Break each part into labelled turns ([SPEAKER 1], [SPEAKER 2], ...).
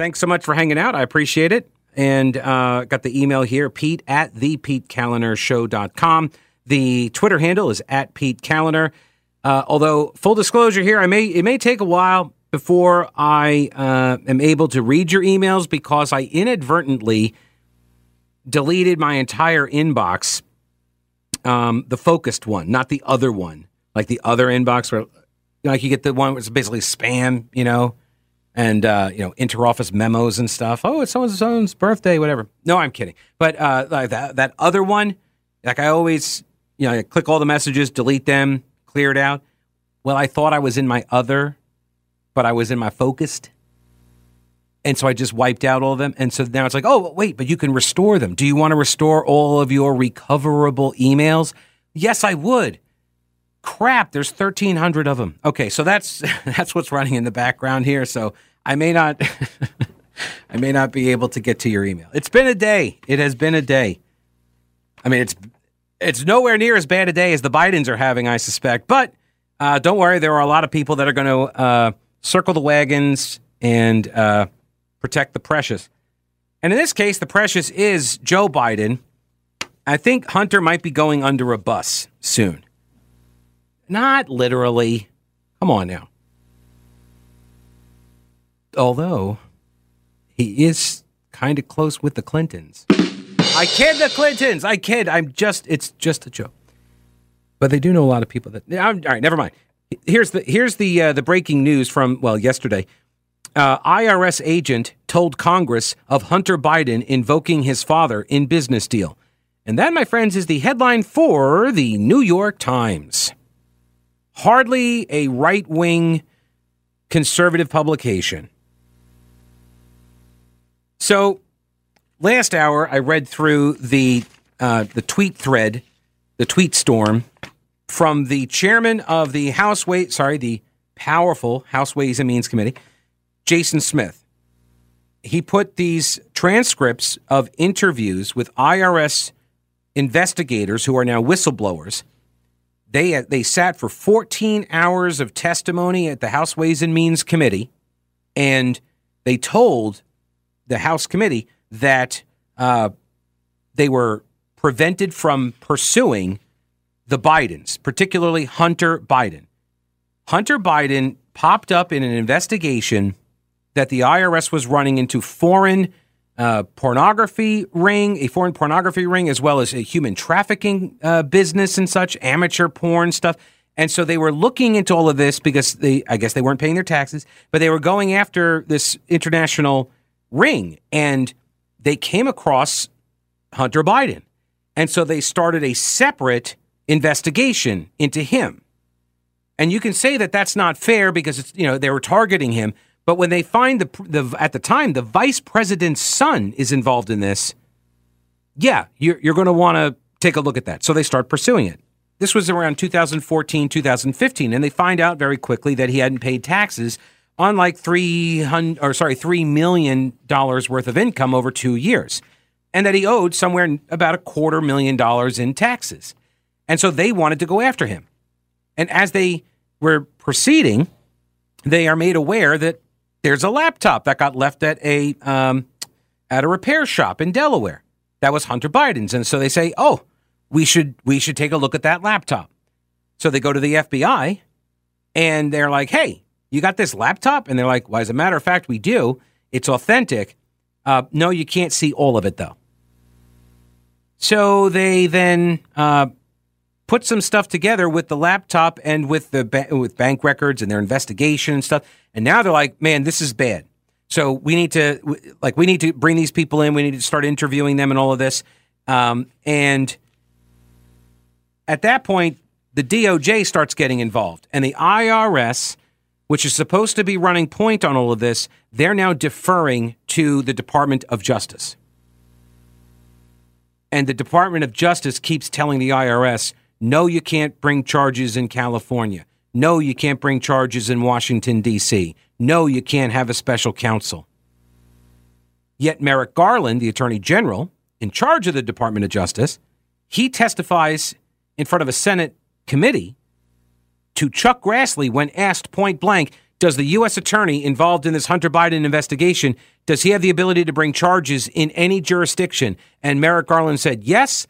[SPEAKER 1] Thanks so much for hanging out. I appreciate it. And uh, got the email here, Pete at the PeteKaliner The Twitter handle is at Pete Kaliner. Uh, although full disclosure here, I may it may take a while before I uh, am able to read your emails because I inadvertently deleted my entire inbox, um, the focused one, not the other one, like the other inbox where, like, you get the one it's basically spam, you know, and uh, you know, interoffice memos and stuff. Oh, it's someone's someone's birthday, whatever. No, I'm kidding. But uh, like that that other one, like I always, you know, I click all the messages, delete them, clear it out. Well, I thought I was in my other but I was in my focused. And so I just wiped out all of them. And so now it's like, oh, wait, but you can restore them. Do you want to restore all of your recoverable emails? Yes, I would. Crap, there's 1,300 of them. Okay, so that's that's what's running in the background here. So I may not, I may not be able to get to your email. It's been a day. It has been a day. I mean, it's it's nowhere near as bad a day as the Bidens are having, I suspect. But uh, don't worry, there are a lot of people that are going to. Uh, circle the wagons and uh, protect the precious. And in this case, the precious is Joe Biden. I think Hunter might be going under a bus soon. Not literally. Come on now. Although he is kind of close with the Clintons. I kid the Clintons. I kid. I'm just, it's just a joke. But they do know a lot of people that. all right, never mind. Here's the here's the uh, the breaking news from well yesterday. Uh, IRS agent told Congress of Hunter Biden invoking his father in business deal. And that, my friends, is the headline for the New York Times. Hardly a right wing conservative publication. So, last hour, I read through the uh, the tweet thread, the tweet storm from the chairman of the House Ways, sorry, the powerful House Ways and Means Committee, Jason Smith. He put these transcripts of interviews with IRS investigators who are now whistleblowers. They they sat for 14 hours of testimony at the House Ways and Means Committee, and they told the House Committee that uh, they were prevented from pursuing the Bidens, particularly Hunter Biden. Hunter Biden popped up in an investigation that the IRS was running into foreign uh, pornography ring, a foreign pornography ring, as well as a human trafficking uh, business and such, amateur porn stuff. And so they were looking into all of this because they, I guess they weren't paying their taxes, but they were going after this international ring. And they came across Hunter Biden. And so they started a separate investigation into him. And you can say that that's not fair because it's, you know, they were targeting him. But when they find the, the at the time, the vice president's son is involved in this, yeah, you're, you're going to want to take a look at that. So they start pursuing it. This was around 2014, 2015, and they find out very quickly that he hadn't paid taxes on like three hundred or sorry, three million dollars worth of income over two years, and that he owed somewhere about a quarter million dollars in taxes. And so they wanted to go after him. And as they were proceeding, they are made aware that there's a laptop that got left at a um, at a repair shop in Delaware. That was Hunter Biden's, and so they say, "Oh, we should we should take a look at that laptop." So they go to the FBI, and they're like, "Hey, you got this laptop?" And they're like, "Well, as a matter of fact, we do. It's authentic. Uh, no, you can't see all of it though." So they then uh, put some stuff together with the laptop and with the ba- with bank records and their investigation and stuff. And now they're like, man, this is bad. So we need to like we need to bring these people in. We need to start interviewing them and all of this. Um, and at that point, the DOJ starts getting involved, and the IRS which is supposed to be running point on all of this, they're now deferring to the Department of Justice. And the Department of Justice keeps telling the IRS, no, you can't bring charges in California. No, you can't bring charges in Washington, D.C. No, you can't have a special counsel. Yet Merrick Garland, the Attorney General, in charge of the Department of Justice, he testifies in front of a Senate committee to Chuck Grassley when asked point blank, does the U.S. attorney involved in this Hunter Biden investigation, does he have the ability to bring charges in any jurisdiction? And Merrick Garland said, yes.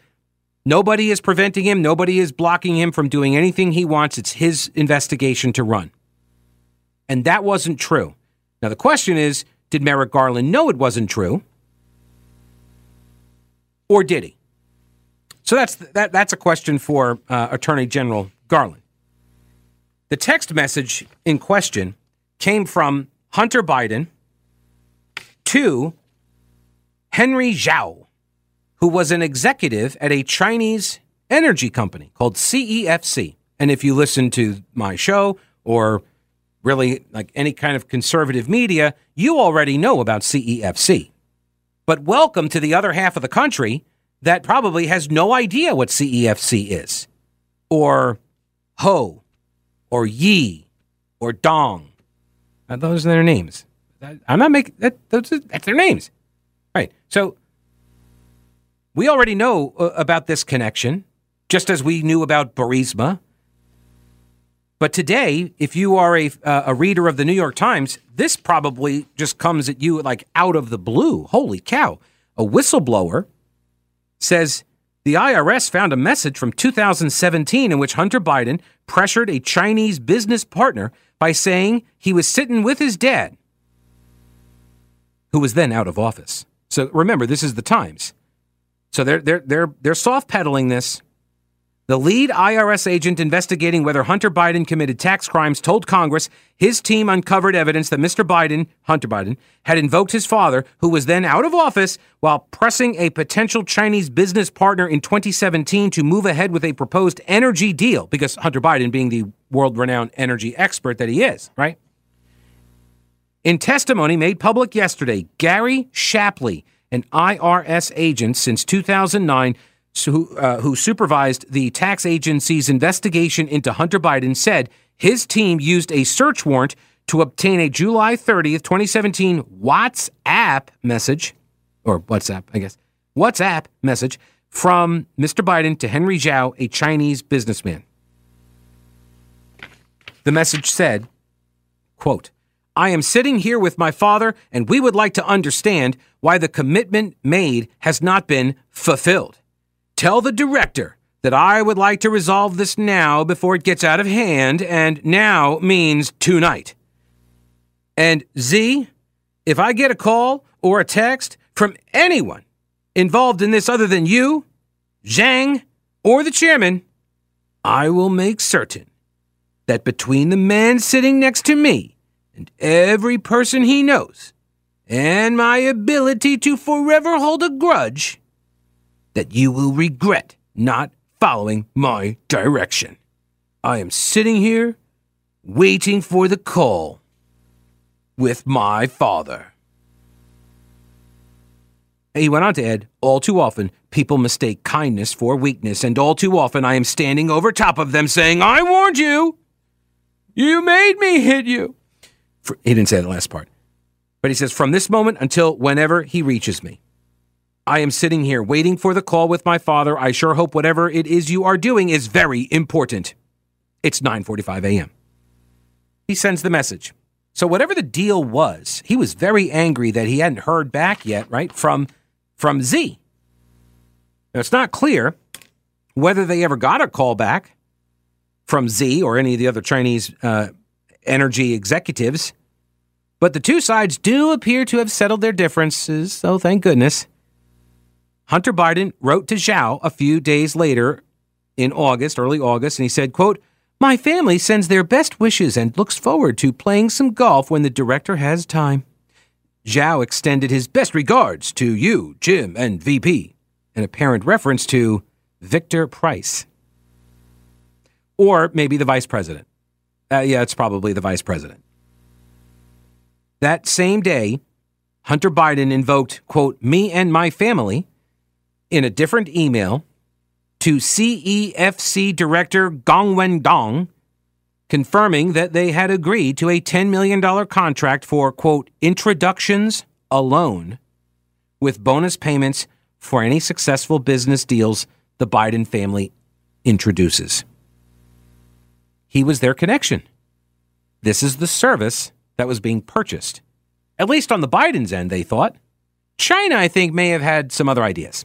[SPEAKER 1] Nobody is preventing him. Nobody is blocking him from doing anything he wants. It's his investigation to run. And that wasn't true. Now, the question is did Merrick Garland know it wasn't true? Or did he? So that's, that, that's a question for uh, Attorney General Garland. The text message in question came from Hunter Biden to Henry Zhao, who was an executive at a Chinese energy company called CEFC. And if you listen to my show or really like any kind of conservative media, you already know about CEFC. But welcome to the other half of the country that probably has no idea what CEFC is, or Ho, or Yi or Dong. Uh, those are their names. I'm not making that. Those are, that's their names, right? So we already know uh, about this connection, just as we knew about Burisma. But today, if you are a uh, a reader of the New York Times, this probably just comes at you like out of the blue. Holy cow! A whistleblower says the IRS found a message from 2017 in which Hunter Biden pressured a Chinese business partner by saying he was sitting with his dad, who was then out of office. So remember, this is the Times. So they're they're they're they're soft pedaling this the lead IRS agent investigating whether Hunter Biden committed tax crimes told Congress his team uncovered evidence that Mr. Biden, Hunter Biden, had invoked his father, who was then out of office, while pressing a potential Chinese business partner in 2017 to move ahead with a proposed energy deal, because Hunter Biden, being the world renowned energy expert that he is, right? In testimony made public yesterday, Gary Shapley, an IRS agent since 2009, who, uh, who supervised the tax agency's investigation into Hunter Biden, said his team used a search warrant to obtain a July 30th, 2017 WhatsApp message, or WhatsApp, I guess, WhatsApp message from Mr. Biden to Henry Zhao, a Chinese businessman. The message said, quote, I am sitting here with my father, and we would like to understand why the commitment made has not been fulfilled. Tell the director that I would like to resolve this now before it gets out of hand, and now means tonight. And Z, if I get a call or a text from anyone involved in this other than you, Zhang, or the chairman, I will make certain that between the man sitting next to me and every person he knows, and my ability to forever hold a grudge, that you will regret not following my direction. I am sitting here waiting for the call with my father. He went on to add, all too often, people mistake kindness for weakness, and all too often I am standing over top of them saying, I warned you! You made me hit you! For, he didn't say the last part. But he says, from this moment until whenever he reaches me. I am sitting here waiting for the call with my father. I sure hope whatever it is you are doing is very important. It's 9:45 a.m. He sends the message. So whatever the deal was, he was very angry that he hadn't heard back yet, right, from from Z. Now, it's not clear whether they ever got a call back from Z or any of the other Chinese uh, energy executives, but the two sides do appear to have settled their differences, so thank goodness. Hunter Biden wrote to Zhao a few days later in August, early August, and he said, quote, My family sends their best wishes and looks forward to playing some golf when the director has time. Zhao extended his best regards to you, Jim, and VP, an apparent reference to Victor Price. Or maybe the vice president. Uh, yeah, it's probably the vice president. that same day, Hunter Biden invoked, quote, me and my family in a different email to CEFC Director Gong Wen Dong, confirming that they had agreed to a $10 million contract for, quote, introductions alone, with bonus payments for any successful business deals the Biden family introduces. He was their connection. This is the service that was being purchased. At least on the Biden's end, they thought. China, I think, may have had some other ideas.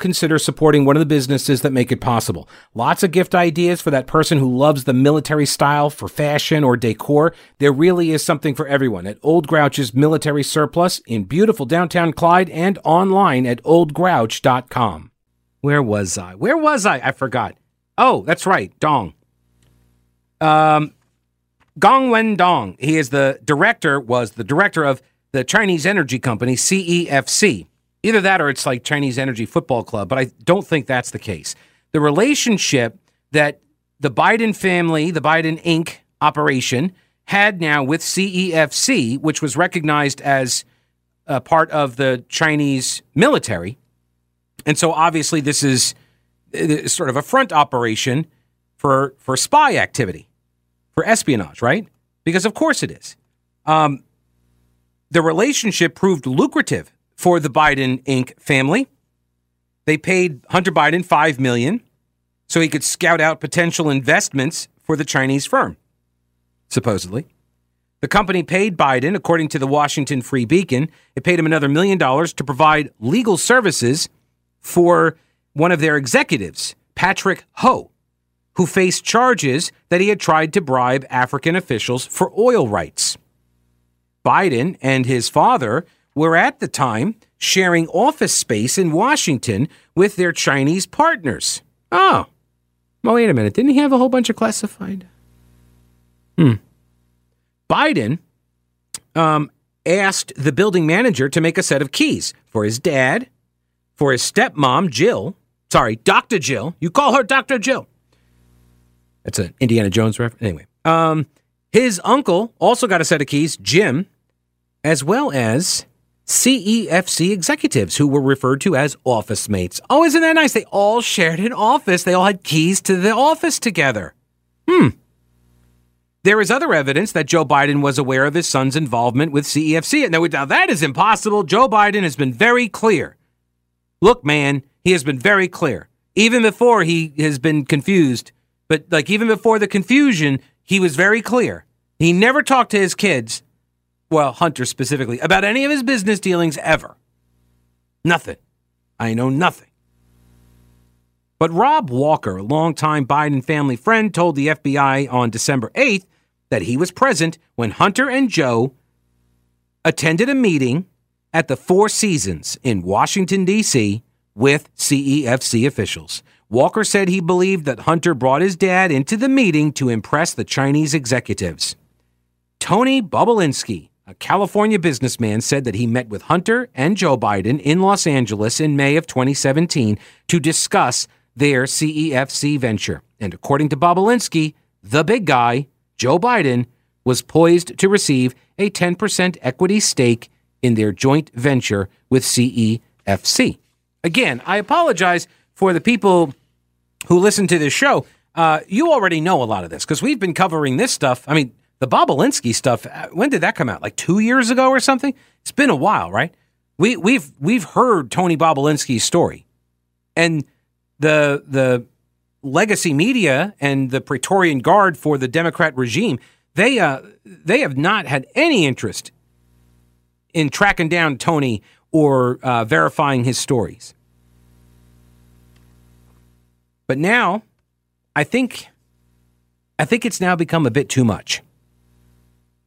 [SPEAKER 1] consider supporting one of the businesses that make it possible. Lots of gift ideas for that person who loves the military style for fashion or decor. There really is something for everyone at Old Grouch's Military Surplus in beautiful downtown Clyde and online at oldgrouch.com. Where was I? Where was I? I forgot. Oh, that's right. Dong. Um, Gong Wen Dong. He is the director, was the director of the Chinese energy company, CEFC. Either that or it's like Chinese Energy Football Club, but I don't think that's the case. The relationship that the Biden family, the Biden Inc. operation, had now with CEFC, which was recognized as a part of the Chinese military. And so obviously this is sort of a front operation for for spy activity, for espionage, right? Because of course it is. Um, the relationship proved lucrative for the Biden Inc. family. They paid Hunter Biden 5 million so he could scout out potential investments for the Chinese firm. Supposedly, the company paid Biden, according to the Washington Free Beacon, it paid him another million dollars to provide legal services for one of their executives, Patrick Ho, who faced charges that he had tried to bribe African officials for oil rights. Biden and his father were at the time sharing office space in Washington with their Chinese partners. Oh, well, wait a minute. Didn't he have a whole bunch of classified? Hmm. Biden um, asked the building manager to make a set of keys for his dad, for his stepmom, Jill. Sorry, Dr. Jill. You call her Dr. Jill. That's an Indiana Jones reference. Anyway, um, his uncle also got a set of keys, Jim, as well as CEFC executives who were referred to as office mates. Oh, isn't that nice? They all shared an office. They all had keys to the office together. Hmm. There is other evidence that Joe Biden was aware of his son's involvement with CEFC. Now, now that is impossible. Joe Biden has been very clear. Look, man, he has been very clear. Even before he has been confused, but like even before the confusion, he was very clear. He never talked to his kids well, Hunter specifically, about any of his business dealings ever. Nothing. I know nothing. But Rob Walker, a longtime Biden family friend, told the FBI on December 8th that he was present when Hunter and Joe attended a meeting at the Four Seasons in Washington, D.C. with CEFC officials. Walker said he believed that Hunter brought his dad into the meeting to impress the Chinese executives. Tony Bobulinski, a California businessman said that he met with Hunter and Joe Biden in Los Angeles in May of 2017 to discuss their CEFC venture. And according to Bobulinski, the big guy, Joe Biden, was poised to receive a 10% equity stake in their joint venture with CEFC. Again, I apologize for the people who listen to this show. Uh, you already know a lot of this because we've been covering this stuff. I mean, the Bobulinski stuff, uh, when did that come out? Like two years ago or something? It's been a while, right? We, we've we've heard Tony Bobulinski's story, and the the legacy media and the Praetorian Guard for the Democrat regime they uh, they have not had any interest in tracking down Tony or uh, verifying his stories. But now, I think I think it's now become a bit too much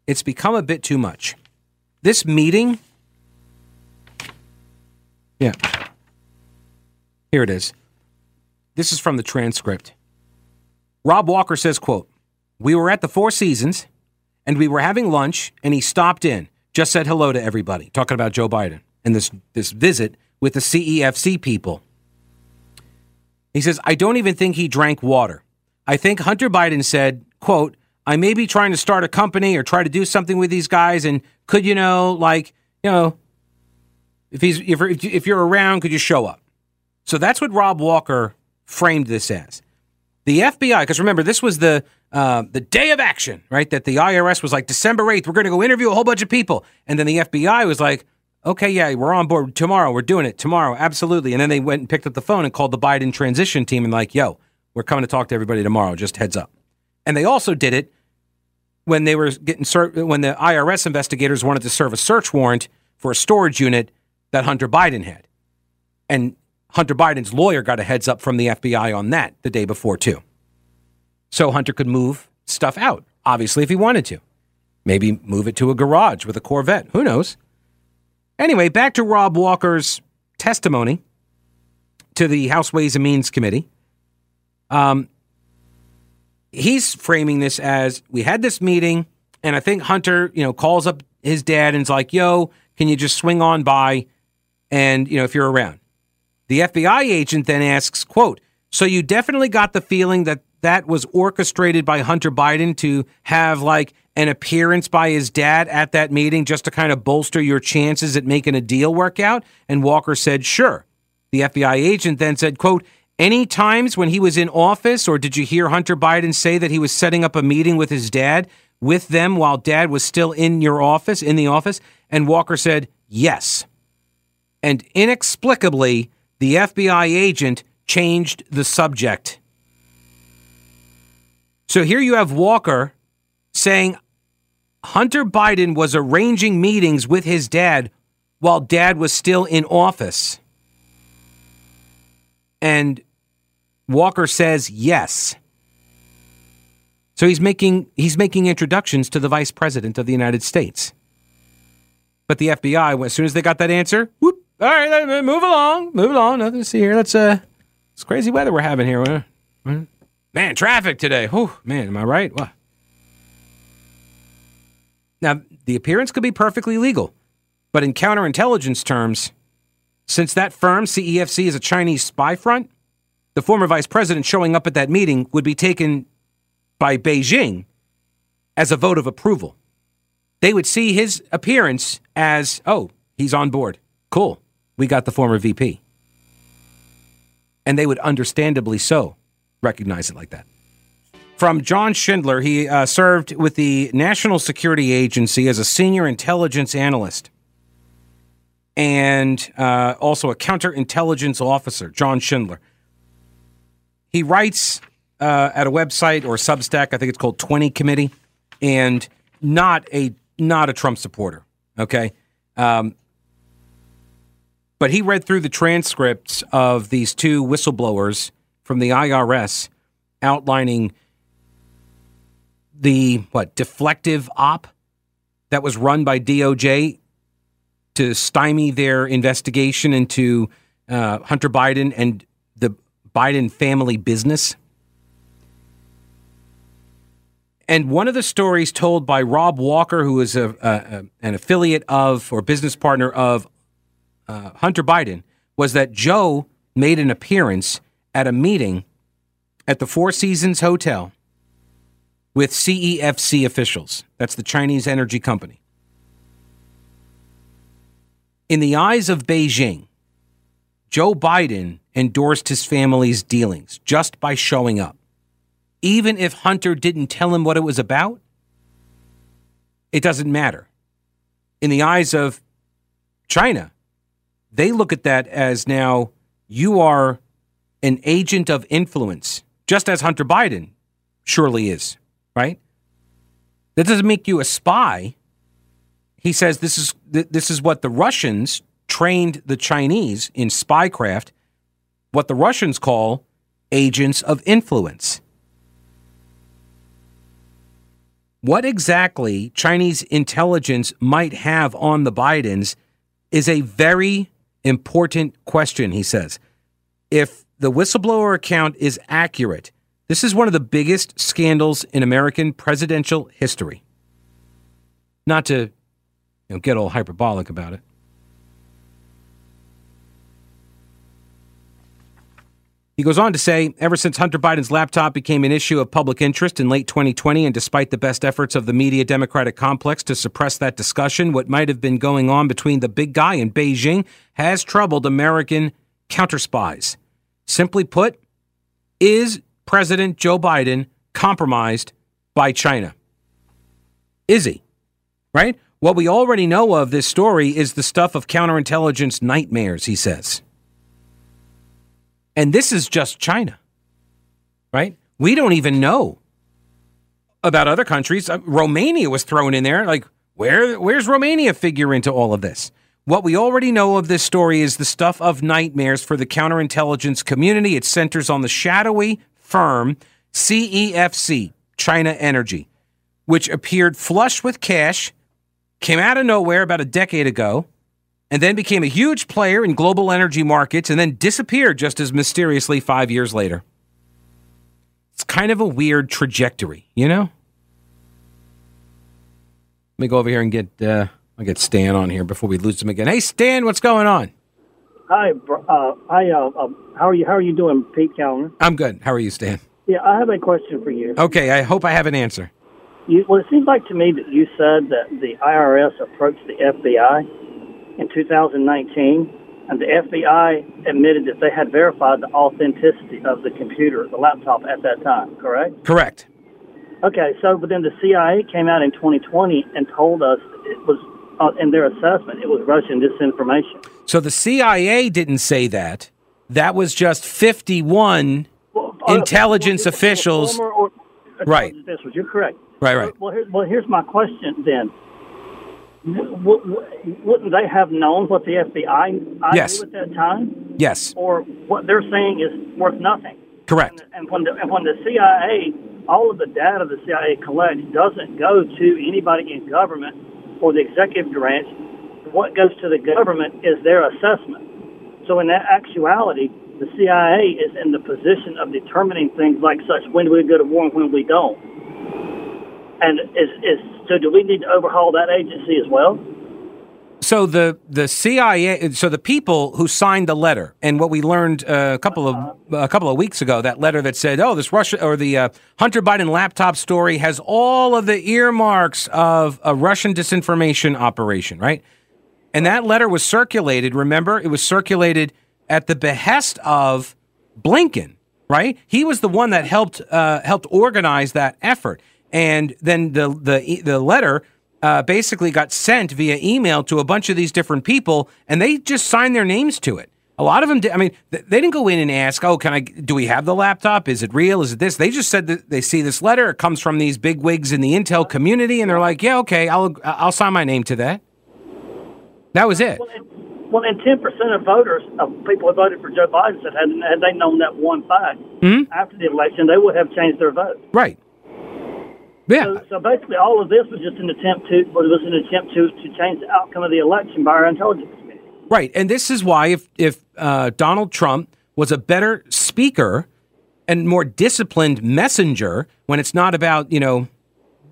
[SPEAKER 1] it's become a bit too much. this meeting. Yeah. Here it is. This is from the transcript. Rob Walker says, quote, We were at the Four Seasons and we were having lunch and he stopped in, just said hello to everybody, talking about Joe Biden and this, this visit with the CEFC people. He says, I don't even think he drank water. I think Hunter Biden said, quote, I may be trying to start a company or try to do something with these guys. And could you know, like, you know, if he's if, if you're around, could you show up? So that's what Rob Walker framed this as. The FBI, because remember, this was the uh, the day of action, right? That the IRS was like December eighth, we're going to go interview a whole bunch of people, and then the FBI was like, okay, yeah, we're on board tomorrow. We're doing it tomorrow, absolutely. And then they went and picked up the phone and called the Biden transition team and like, yo, we're coming to talk to everybody tomorrow. Just heads up. And they also did it when they were getting ser- when the IRS investigators wanted to serve a search warrant for a storage unit that Hunter Biden had, and Hunter Biden's lawyer got a heads up from the FBI on that the day before too. So Hunter could move stuff out, obviously, if he wanted to. Maybe move it to a garage with a Corvette. Who knows? Anyway, back to Rob Walker's testimony to the House Ways and Means Committee. Um, he's framing this as we had this meeting, and I think Hunter, you know, calls up his dad and's like, "Yo, can you just swing on by, and you know, if you're around." The FBI agent then asks, "Quote: So you definitely got the feeling that that was orchestrated by Hunter Biden to have like an appearance by his dad at that meeting just to kind of bolster your chances at making a deal work out?" And Walker said, "Sure." The FBI agent then said, "Quote." Any times when he was in office, or did you hear Hunter Biden say that he was setting up a meeting with his dad with them while dad was still in your office, in the office? And Walker said, yes. And inexplicably, the FBI agent changed the subject. So here you have Walker saying Hunter Biden was arranging meetings with his dad while dad was still in office. And Walker says yes. So he's making he's making introductions to the vice president of the United States. But the FBI, as soon as they got that answer, whoop, all right, move along, move along. Nothing to see here. Let's uh, it's crazy weather we're having here. Man, traffic today. Oh man, am I right? What? Now the appearance could be perfectly legal, but in counterintelligence terms, since that firm, CEFC, is a Chinese spy front, the former vice president showing up at that meeting would be taken by Beijing as a vote of approval. They would see his appearance as, oh, he's on board. Cool. We got the former VP. And they would understandably so recognize it like that. From John Schindler, he uh, served with the National Security Agency as a senior intelligence analyst and uh, also a counterintelligence officer, John Schindler. He writes uh, at a website or Substack, I think it's called 20 Committee, and not a not a Trump supporter. Okay, um, but he read through the transcripts of these two whistleblowers from the IRS outlining the what deflective op that was run by DOJ to stymie their investigation into uh, Hunter Biden and Biden family business. And one of the stories told by Rob Walker, who is a, a an affiliate of or business partner of uh, Hunter Biden, was that Joe made an appearance at a meeting at the Four Seasons Hotel with CEFC officials. That's the Chinese energy company in the eyes of Beijing, Joe Biden endorsed his family's dealings just by showing up. Even if Hunter didn't tell him what it was about, it doesn't matter. In the eyes of China, they look at that as now you are an agent of influence, just as Hunter Biden surely is, right? That doesn't make you a spy he says this is this is what the Russians trained the Chinese in spycraft, what the Russians call agents of influence. what exactly Chinese intelligence might have on the Bidens is a very important question, he says. If the whistleblower account is accurate, this is one of the biggest scandals in American presidential history. Not to you know, get all hyperbolic about it. He goes on to say, ever since Hunter Biden's laptop became an issue of public interest in late 2020, and despite the best efforts of the media Democratic complex to suppress that discussion, what might have been going on between the big guy and Beijing has troubled American counterspies. Simply put, is President Joe Biden compromised by China? Is he? Right? What we already know of this story is the stuff of counterintelligence nightmares, he says. And this is just China, right? We don't even know about other countries. Uh, Romania was thrown in there. Like, where where's Romania figure into all of this? What we already know of this story is the stuff of nightmares for the counterintelligence community. It centers on the shadowy firm CEFC, China Energy, which appeared flush with cash, came out of nowhere about a decade ago, and then became a huge player in global energy markets and then disappeared just as mysteriously five years later. It's kind of a weird trajectory, you know? Let me go over here and get uh, I'll get Stan on here before we lose him again. Hey, Stan, what's going on?
[SPEAKER 2] Hi, uh, hi. Uh, uh, how are you? How are you doing, Pete Kaliner?
[SPEAKER 1] I'm good. How are you, Stan?
[SPEAKER 2] Yeah, I have a question for you.
[SPEAKER 1] Okay, I hope I have an answer.
[SPEAKER 2] You, well, it seems like to me that you said that the IRS approached the FBI in 2019, and the FBI admitted that they had verified the authenticity of the computer, the laptop at that time, correct?
[SPEAKER 1] Correct.
[SPEAKER 2] Okay, so but then the CIA came out in 2020 and told us it was, uh, in their assessment, it was Russian disinformation.
[SPEAKER 1] So the CIA didn't say that. That was just 51 well, uh, intelligence well, officials. Or, right.
[SPEAKER 2] Officials. You're correct.
[SPEAKER 1] Right, right.
[SPEAKER 2] Well, here, well, here's my question then wouldn't they have known what the FBI
[SPEAKER 1] yes.
[SPEAKER 2] knew at that time?
[SPEAKER 1] Yes.
[SPEAKER 2] Or what they're saying is worth nothing.
[SPEAKER 1] Correct.
[SPEAKER 2] And, and when the and when the CIA, all of the data the CIA collects doesn't go to anybody in government or the executive branch. What goes to the government is their assessment. So in that actuality, the CIA is in the position of determining things like such when do we go to war and when we don't. And is, is so do we need to overhaul that agency as well?
[SPEAKER 1] So the the CIA, so the people who signed the letter, and what we learned uh, a couple of a couple of weeks ago, that letter that said, "Oh, this Russia or the uh, Hunter Biden laptop story has all of the earmarks of a Russian disinformation operation," right? And that letter was circulated. Remember, it was circulated at the behest of Blinken, right? He was the one that helped uh, helped organize that effort and then the the the letter uh, basically got sent via email to a bunch of these different people, and they just signed their names to it. A lot of them, did, I mean, they didn't go in and ask, "Oh, can I? Do we have the laptop? Is it real? Is it this?" They just said that they see this letter. It comes from these big wigs in the Intel community, and they're like, "Yeah, okay, I'll I'll sign my name to that." That was it.
[SPEAKER 2] Well, and ten percent of voters, of people who voted for Joe Biden, said had, had they known that one fact mm-hmm. after the election, they would have changed their vote.
[SPEAKER 1] Right. Yeah.
[SPEAKER 2] So, so, basically, all of this was just an attempt to was an attempt to to change the outcome of the election by our intelligence committee.
[SPEAKER 1] Right, and this is why if if uh, Donald Trump was a better speaker and more disciplined messenger when it's not about you know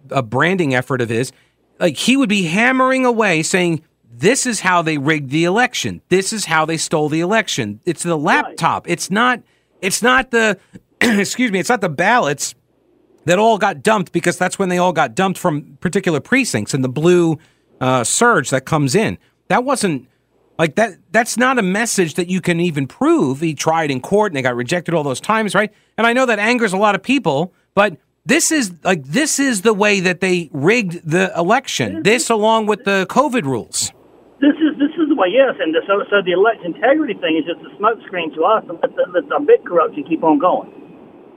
[SPEAKER 1] a branding effort of his, like he would be hammering away saying. This is how they rigged the election. This is how they stole the election. It's the laptop. Right. It's not. It's not the. excuse me. It's not the ballots that all got dumped because that's when they all got dumped from particular precincts and the blue uh, surge that comes in. That wasn't like that. That's not a message that you can even prove. He tried in court and they got rejected all those times, right? And I know that angers a lot of people, but this is like this is the way that they rigged the election. This, along with the COVID rules.
[SPEAKER 2] This is this is the way, yes. And so so the election integrity thing is just a smokescreen to us, and let the, let the big corruption keep on going.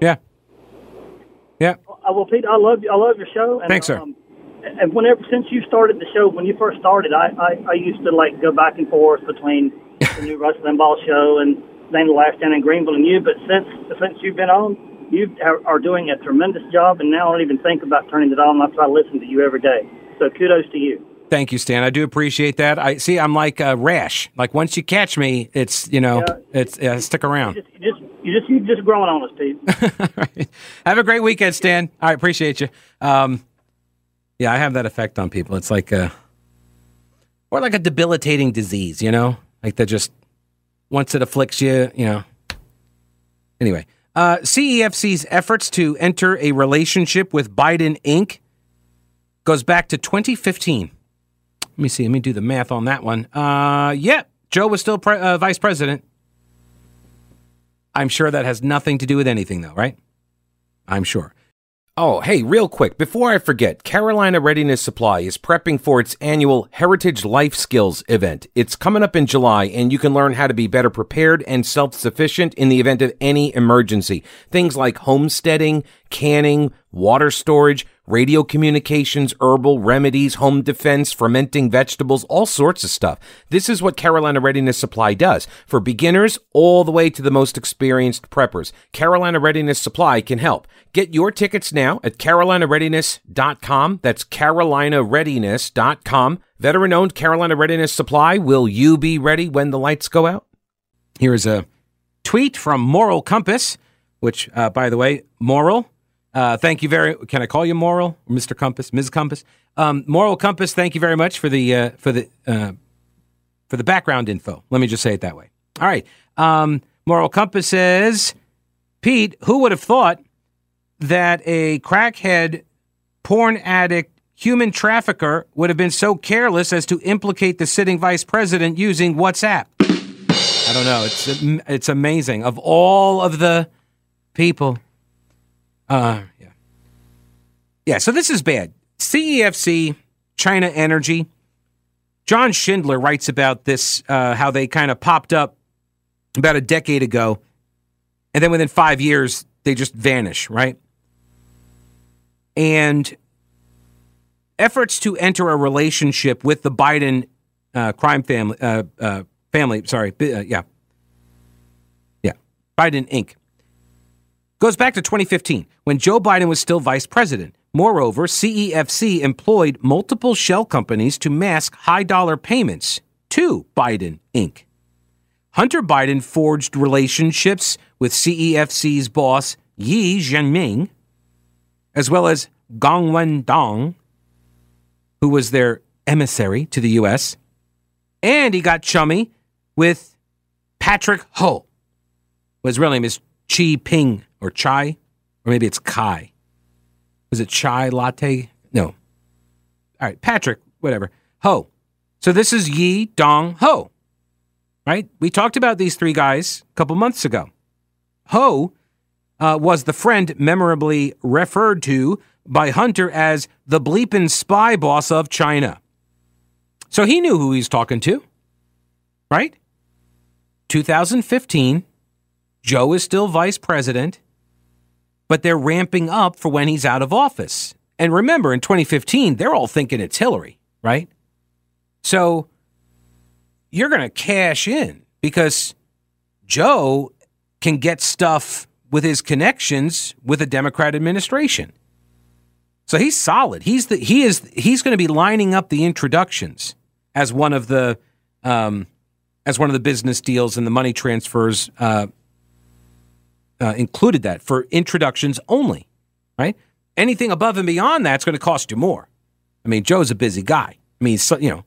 [SPEAKER 1] Yeah. Yeah.
[SPEAKER 2] Uh, well, Pete, I love you. I love your show.
[SPEAKER 1] And, Thanks, sir.
[SPEAKER 2] Um, and whenever since you started the show, when you first started, I, I, I used to like go back and forth between the new Rush Limbaugh show and then the last down in Greenville and you. But since since you've been on, You are doing a tremendous job, and now I don't even think about turning it on. I try to listen to you every day. So kudos to you.
[SPEAKER 1] Thank you, Stan. I do appreciate that. I see. I'm like a rash. Like once you catch me, it's you know, yeah. it's uh, stick around.
[SPEAKER 2] You just, you just, you just, you just growing on us, Steve.
[SPEAKER 1] right. Have a great weekend, Stan. I appreciate you. Um, yeah, I have that effect on people. It's like a, or like a debilitating disease. You know, like that just once it afflicts you, you know. Anyway, uh, CEFC's efforts to enter a relationship with Biden Inc. goes back to 2015. Let me see. Let me do the math on that one. Uh, yeah, Joe was still pre- uh, vice president. I'm sure that has nothing to do with anything, though, right? I'm sure. Oh, hey, real quick, before I forget, Carolina Readiness Supply is prepping for its annual Heritage Life Skills event. It's coming up in July, and you can learn how to be better prepared and self sufficient in the event of any emergency. Things like homesteading, canning, water storage, radio communications, herbal remedies, home defense, fermenting vegetables, all sorts of stuff. This is what Carolina Readiness Supply does for beginners all the way to the most experienced preppers. Carolina Readiness Supply can help. Get your tickets now at carolinareadiness.com. That's carolinareadiness.com. Veteran owned Carolina Readiness Supply. Will you be ready when the lights go out? Here's a tweet from Moral Compass, which, uh, by the way, Moral uh, thank you very. Can I call you Moral, Mr. Compass, Ms. Compass? Um, Moral Compass. Thank you very much for the uh, for the uh, for the background info. Let me just say it that way. All right. Um, Moral Compass says, Pete, who would have thought that a crackhead, porn addict, human trafficker would have been so careless as to implicate the sitting vice president using WhatsApp? I don't know. It's it's amazing. Of all of the people uh, yeah. Yeah, so this is bad. CEFC, China Energy. John Schindler writes about this, uh, how they kind of popped up about a decade ago. And then within five years, they just vanish, right? And efforts to enter a relationship with the Biden uh, crime family, uh, uh, family, sorry, uh, yeah. Yeah. Biden Inc goes back to 2015 when Joe Biden was still vice president. Moreover, CEFC employed multiple shell companies to mask high dollar payments to Biden Inc. Hunter Biden forged relationships with CEFC's boss Yi Jianming, as well as Gong Wendong, who was their emissary to the U.S., and he got chummy with Patrick Ho. His real name is Chi Ping or chai, or maybe it's Kai. Was it chai latte? No. All right, Patrick, whatever. Ho. So this is Yi Dong Ho, right? We talked about these three guys a couple months ago. Ho uh, was the friend memorably referred to by Hunter as the bleepin' spy boss of China. So he knew who he's talking to, right? 2015, Joe is still vice president but they're ramping up for when he's out of office. And remember, in 2015, they're all thinking it's Hillary, right? So you're going to cash in because Joe can get stuff with his connections with a Democrat administration. So he's solid. He's the he is he's going to be lining up the introductions as one of the um, as one of the business deals and the money transfers uh, uh, included that for introductions only, right? Anything above and beyond that's going to cost you more. I mean, Joe's a busy guy. I mean, you know,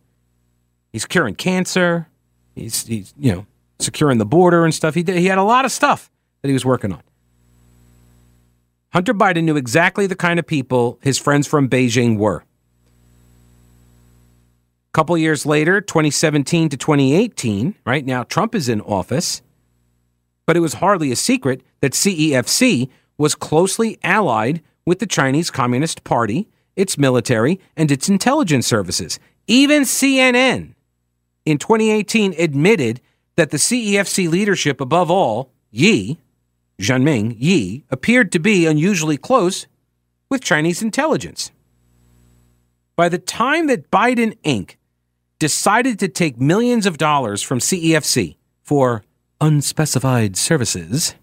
[SPEAKER 1] he's curing cancer. He's, he's you know, securing the border and stuff. He did, he had a lot of stuff that he was working on. Hunter Biden knew exactly the kind of people his friends from Beijing were. A couple years later, 2017 to 2018, right now Trump is in office but it was hardly a secret that CEFC was closely allied with the Chinese Communist Party, its military, and its intelligence services. Even CNN in 2018 admitted that the CEFC leadership, above all, Yi, Jianming, Yi, appeared to be unusually close with Chinese intelligence. By the time that Biden Inc. decided to take millions of dollars from CEFC for unspecified services.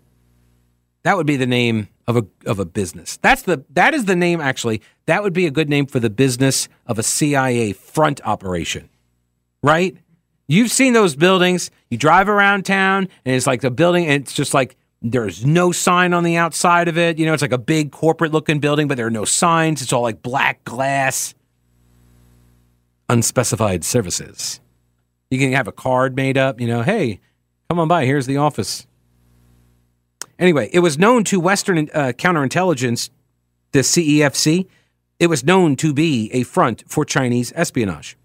[SPEAKER 1] That would be the name of a of a business. That's the that is the name actually. That would be a good name for the business of a CIA front operation. Right? You've seen those buildings. You drive around town and it's like the building and it's just like there's no sign on the outside of it. You know, it's like a big corporate looking building, but there are no signs. It's all like black glass. Unspecified services. You can have a card made up, you know, hey, come on by, here's the office. Anyway, it was known to Western uh, counterintelligence, the CEFC, it was known to be a front for Chinese espionage.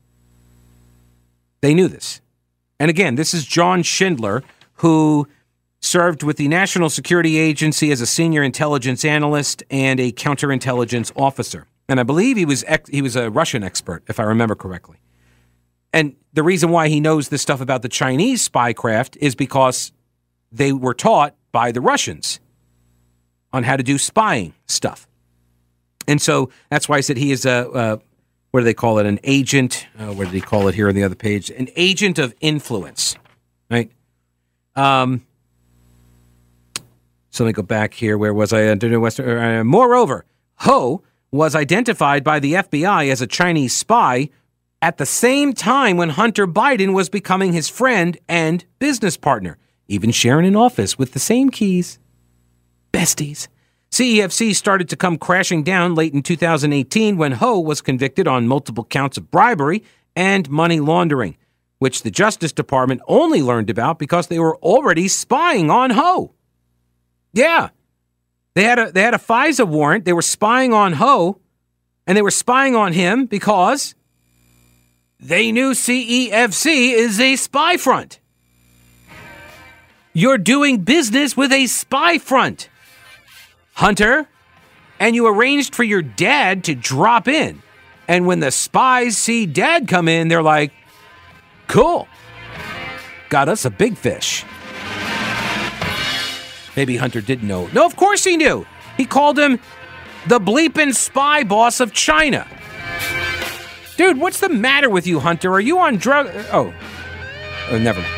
[SPEAKER 1] They knew this. And again, this is John Schindler, who served with the National Security Agency as a senior intelligence analyst and a counterintelligence officer. And I believe he was ex- he was a Russian expert, if I remember correctly. And the reason why he knows this stuff about the Chinese spycraft is because they were taught by the Russians on how to do spying stuff. And so that's why I said he is a, uh, what do they call it? An agent. Uh, what did he call it here on the other page? An agent of influence, right? Um, so let me go back here. Where was I? Uh, moreover, Ho was identified by the FBI as a Chinese spy at the same time when Hunter Biden was becoming his friend and business partner, even sharing an office with the same keys. Besties. CEFC started to come crashing down late in 2018 when Ho was convicted on multiple counts of bribery and money laundering, which the Justice Department only learned about because they were already spying on Ho. Yeah. They had a they had a FISA warrant. They were spying on Ho, and they were spying on him because they knew CEFC is a spy front. You're doing business with a spy front, Hunter, and you arranged for your dad to drop in. And when the spies see dad come in, they're like, cool, got us a big fish. Maybe Hunter didn't know. No, of course he knew. He called him the bleeping spy boss of China. Dude, what's the matter with you, Hunter? Are you on drug? Oh, oh never mind.